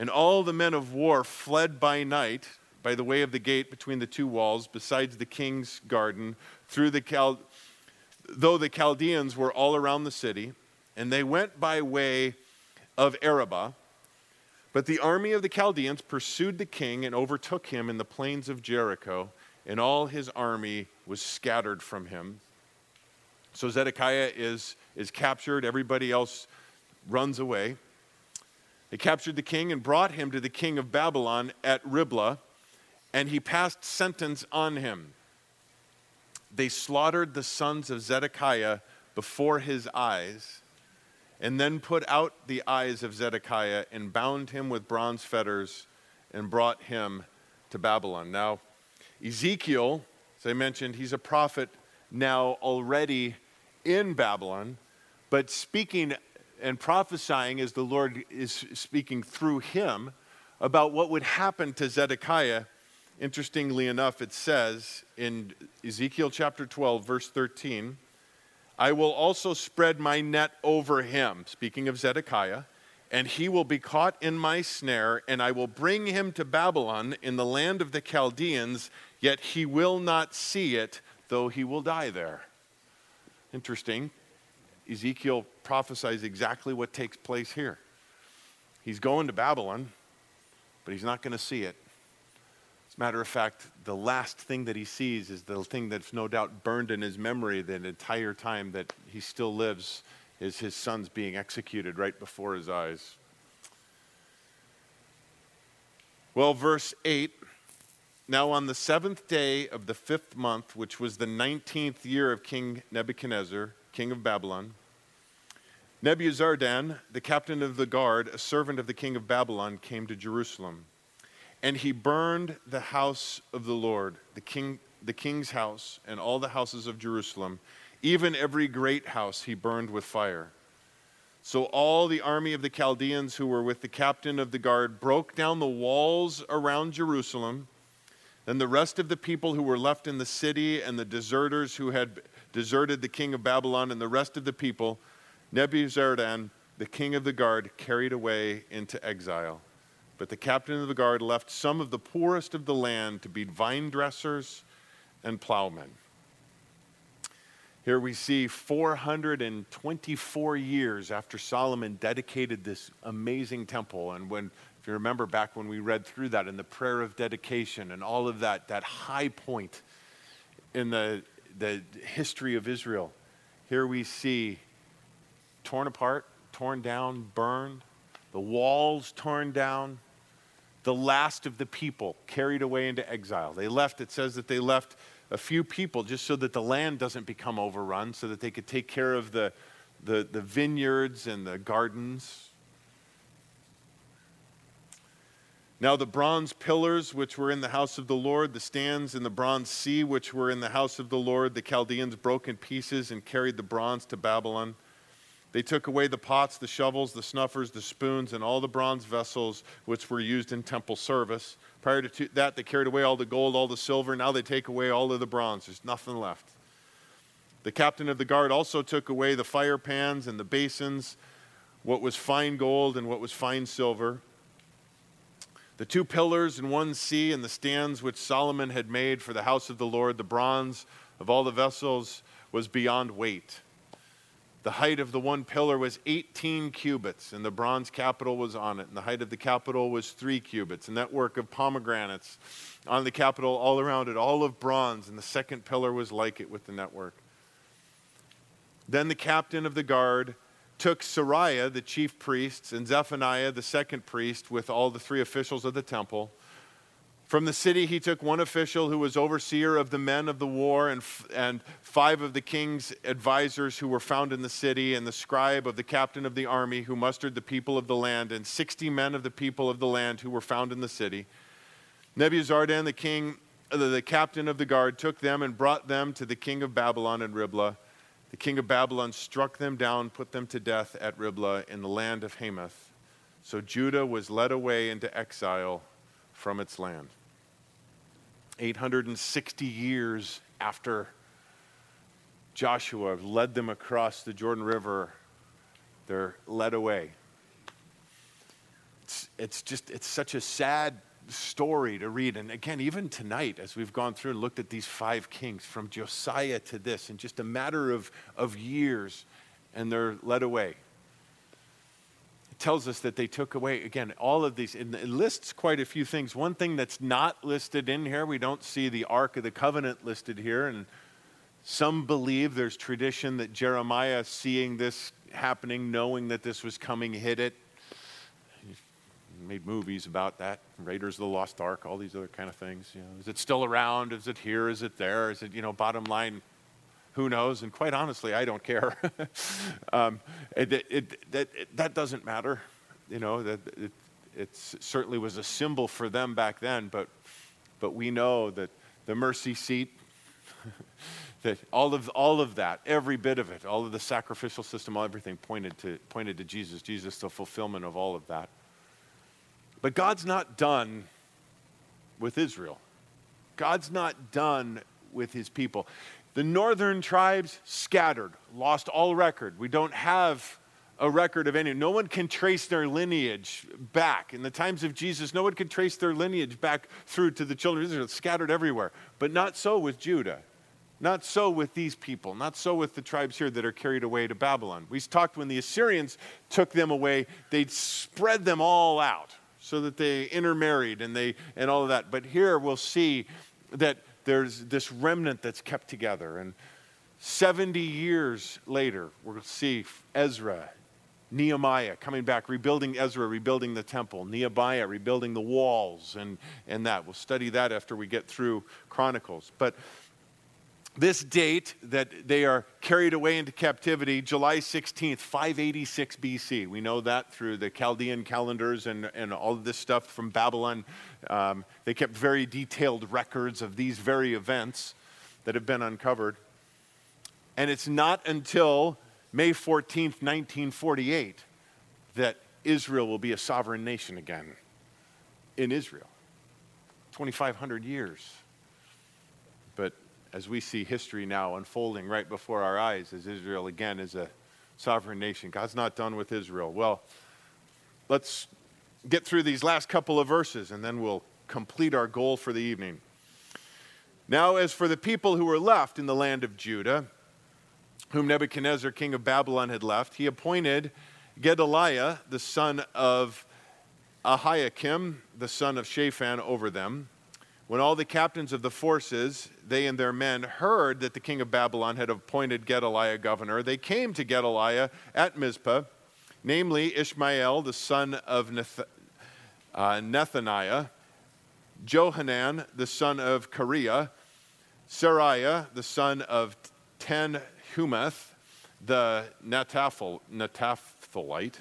And all the men of war fled by night by the way of the gate between the two walls, besides the king's garden, through the though the Chaldeans were all around the city, and they went by way of Arabah but the army of the Chaldeans pursued the king and overtook him in the plains of Jericho, and all his army was scattered from him. So Zedekiah is, is captured, everybody else runs away. They captured the king and brought him to the king of Babylon at Riblah, and he passed sentence on him. They slaughtered the sons of Zedekiah before his eyes and then put out the eyes of Zedekiah and bound him with bronze fetters and brought him to Babylon. Now, Ezekiel, as I mentioned, he's a prophet now already in Babylon, but speaking and prophesying as the Lord is speaking through him about what would happen to Zedekiah. Interestingly enough, it says in Ezekiel chapter 12, verse 13, I will also spread my net over him, speaking of Zedekiah, and he will be caught in my snare, and I will bring him to Babylon in the land of the Chaldeans, yet he will not see it, though he will die there. Interesting. Ezekiel prophesies exactly what takes place here. He's going to Babylon, but he's not going to see it. As a matter of fact, the last thing that he sees is the thing that's no doubt burned in his memory the entire time that he still lives is his sons being executed right before his eyes. Well, verse 8 Now on the seventh day of the fifth month, which was the nineteenth year of King Nebuchadnezzar, king of Babylon, Nebuzaradan, the captain of the guard, a servant of the king of Babylon, came to Jerusalem. And he burned the house of the Lord, the, king, the king's house, and all the houses of Jerusalem. Even every great house he burned with fire. So all the army of the Chaldeans who were with the captain of the guard broke down the walls around Jerusalem. Then the rest of the people who were left in the city and the deserters who had deserted the king of Babylon and the rest of the people, Nebuzaradan, the king of the guard, carried away into exile. But the captain of the guard left some of the poorest of the land to be vine dressers and plowmen. Here we see 424 years after Solomon dedicated this amazing temple. And when, if you remember back when we read through that in the prayer of dedication and all of that, that high point in the, the history of Israel, here we see torn apart, torn down, burned, the walls torn down, the last of the people carried away into exile. They left, it says that they left a few people just so that the land doesn't become overrun, so that they could take care of the, the, the vineyards and the gardens. Now, the bronze pillars which were in the house of the Lord, the stands in the bronze sea which were in the house of the Lord, the Chaldeans broke in pieces and carried the bronze to Babylon. They took away the pots, the shovels, the snuffers, the spoons, and all the bronze vessels which were used in temple service. Prior to that, they carried away all the gold, all the silver. Now they take away all of the bronze. There's nothing left. The captain of the guard also took away the fire pans and the basins, what was fine gold and what was fine silver. The two pillars and one sea and the stands which Solomon had made for the house of the Lord, the bronze of all the vessels was beyond weight. The height of the one pillar was 18 cubits, and the bronze capital was on it. And the height of the capital was three cubits. A network of pomegranates on the capital all around it, all of bronze. And the second pillar was like it with the network. Then the captain of the guard took Seraiah, the chief priest, and Zephaniah, the second priest, with all the three officials of the temple from the city, he took one official who was overseer of the men of the war, and, and five of the king's advisors who were found in the city, and the scribe of the captain of the army who mustered the people of the land, and 60 men of the people of the land who were found in the city. Nebuzaradan, the king, uh, the captain of the guard, took them and brought them to the king of Babylon in Riblah. The king of Babylon struck them down, put them to death at Riblah in the land of Hamath. So Judah was led away into exile from its land. 860 years after Joshua led them across the Jordan River, they're led away. It's, it's just, it's such a sad story to read. And again, even tonight, as we've gone through and looked at these five kings, from Josiah to this, in just a matter of, of years, and they're led away tells us that they took away, again, all of these, and it lists quite a few things. One thing that's not listed in here, we don't see the Ark of the Covenant listed here, and some believe there's tradition that Jeremiah, seeing this happening, knowing that this was coming, hid it. Made movies about that, Raiders of the Lost Ark, all these other kind of things. You know, is it still around? Is it here? Is it there? Is it, you know, bottom line, who knows? And quite honestly, I don't care. um, it, it, that, it, that doesn't matter. You know, that it, it certainly was a symbol for them back then, but, but we know that the mercy seat, that all of, all of that, every bit of it, all of the sacrificial system, all everything pointed to, pointed to Jesus. Jesus, the fulfillment of all of that. But God's not done with Israel. God's not done with his people. The northern tribes scattered, lost all record. We don't have a record of any. No one can trace their lineage back. In the times of Jesus, no one could trace their lineage back through to the children of Israel, scattered everywhere. But not so with Judah. Not so with these people. Not so with the tribes here that are carried away to Babylon. We talked when the Assyrians took them away, they'd spread them all out so that they intermarried and they and all of that. But here we'll see that there's this remnant that's kept together. And 70 years later, we'll see Ezra, Nehemiah coming back, rebuilding Ezra, rebuilding the temple, Nehemiah rebuilding the walls, and, and that. We'll study that after we get through Chronicles. But this date that they are carried away into captivity, July 16th, 586 BC. We know that through the Chaldean calendars and, and all of this stuff from Babylon. Um, they kept very detailed records of these very events that have been uncovered. And it's not until May 14th, 1948, that Israel will be a sovereign nation again in Israel. 2,500 years. But as we see history now unfolding right before our eyes, as Israel again is a sovereign nation, God's not done with Israel. Well, let's get through these last couple of verses and then we'll complete our goal for the evening. Now, as for the people who were left in the land of Judah, whom Nebuchadnezzar, king of Babylon, had left, he appointed Gedaliah, the son of Ahikam, the son of Shaphan, over them. When all the captains of the forces, they and their men, heard that the king of Babylon had appointed Gedaliah governor, they came to Gedaliah at Mizpah, namely Ishmael, the son of uh, Nethaniah, Johanan, the son of Kareah, Seraiah, the son of Ten Humeth, the Netaphthalite,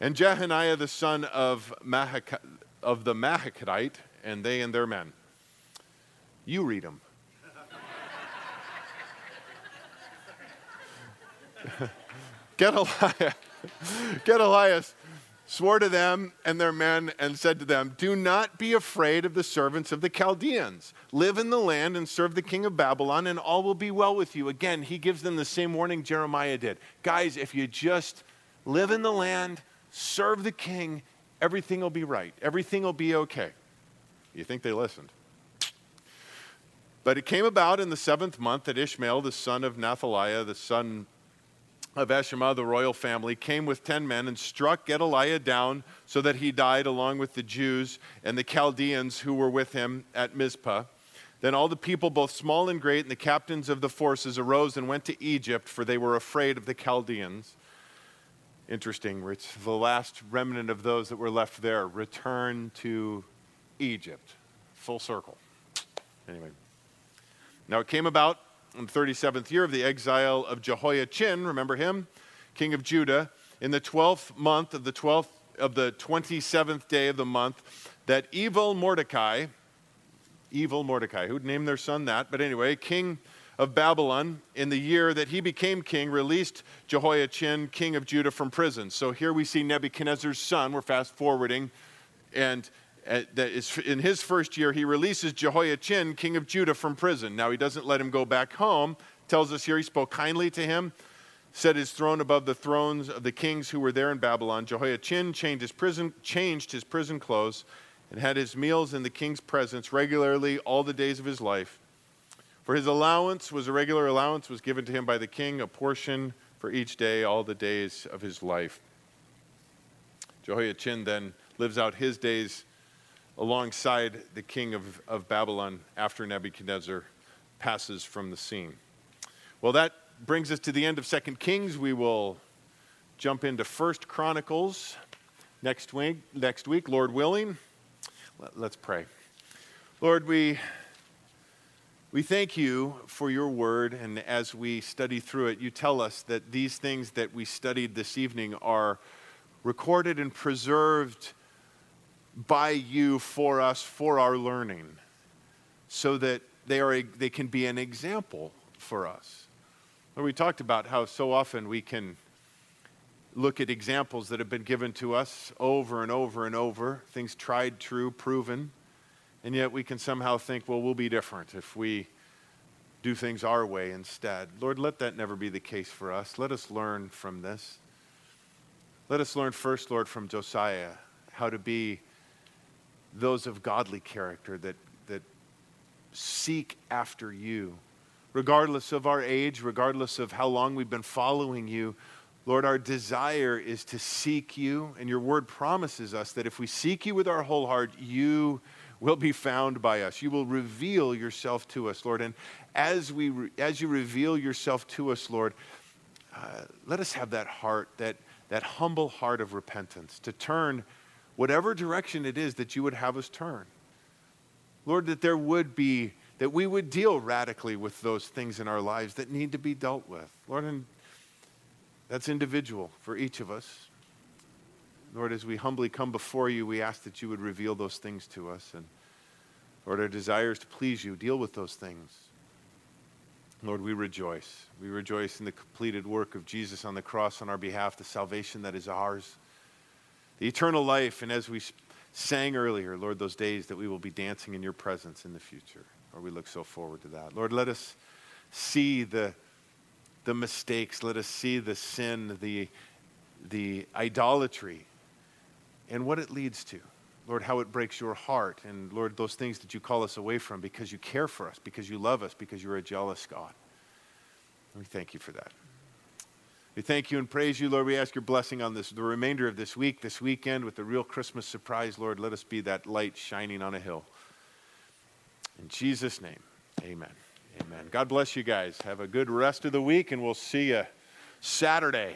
and Jehaniah the son of, Mahak, of the Mahakite, and they and their men. You read them. Get Gedaliah, Gedaliah swore to them and their men and said to them, Do not be afraid of the servants of the Chaldeans. Live in the land and serve the king of Babylon, and all will be well with you. Again, he gives them the same warning Jeremiah did. Guys, if you just live in the land, serve the king, everything will be right. Everything will be okay. You think they listened? But it came about in the seventh month that Ishmael, the son of Nethaniah, the son of Eshema, the royal family, came with ten men and struck Gedaliah down so that he died along with the Jews and the Chaldeans who were with him at Mizpah. Then all the people, both small and great, and the captains of the forces arose and went to Egypt, for they were afraid of the Chaldeans. Interesting, it's the last remnant of those that were left there return to Egypt. Full circle. Anyway. Now it came about in the 37th year of the exile of Jehoiachin, remember him, king of Judah, in the 12th month of the 12th of the 27th day of the month, that evil Merodach, evil Merodach, who'd name their son that, but anyway, king of Babylon, in the year that he became king, released Jehoiachin, king of Judah, from prison. So here we see Nebuchadnezzar's son, we're fast forwarding, and in his first year, he releases Jehoiachin, king of Judah, from prison. Now, he doesn't let him go back home. Tells us here he spoke kindly to him, set his throne above the thrones of the kings who were there in Babylon. Jehoiachin changed his prison, changed his prison clothes and had his meals in the king's presence regularly all the days of his life. For his allowance was a regular allowance was given to him by the king, a portion for each day all the days of his life. Jehoiachin then lives out his days alongside the king of, of Babylon after Nebuchadnezzar passes from the scene. Well, that brings us to the end of Second Kings. We will jump into First Chronicles next week, next week, Lord willing. Let's pray. Lord, we, we thank you for your word, and as we study through it, you tell us that these things that we studied this evening are recorded and preserved by you for us for our learning so that they, are a, they can be an example for us. we talked about how so often we can look at examples that have been given to us over and over and over, things tried, true, proven, and yet we can somehow think, well, we'll be different if we do things our way instead. Lord, let that never be the case for us. Let us learn from this. Let us learn first, Lord, from Josiah how to be those of godly character that, that seek after you. Regardless of our age, regardless of how long we've been following you, Lord, our desire is to seek you, and your word promises us that if we seek you with our whole heart, you will be found by us. You will reveal yourself to us, Lord. And as, we, as you reveal yourself to us, Lord, uh, let us have that heart, that, that humble heart of repentance, to turn whatever direction it is that you would have us turn. Lord, that there would be that we would deal radically with those things in our lives that need to be dealt with. Lord, and that's individual for each of us. Lord, as we humbly come before you, we ask that you would reveal those things to us. And Lord, our desires to please you, deal with those things. Lord, we rejoice. We rejoice in the completed work of Jesus on the cross on our behalf, the salvation that is ours, the eternal life, and as we sang earlier, Lord, those days that we will be dancing in your presence in the future. Lord, we look so forward to that. Lord, let us see the, the mistakes, let us see the sin, the, the idolatry, and what it leads to. Lord, how it breaks your heart. And Lord, those things that you call us away from because you care for us, because you love us, because you're a jealous God. We thank you for that. We thank you and praise you, Lord. We ask your blessing on this, the remainder of this week, this weekend, with the real Christmas surprise, Lord. Let us be that light shining on a hill. In Jesus' name, amen. Amen. God bless you guys. Have a good rest of the week, and we'll see you Saturday.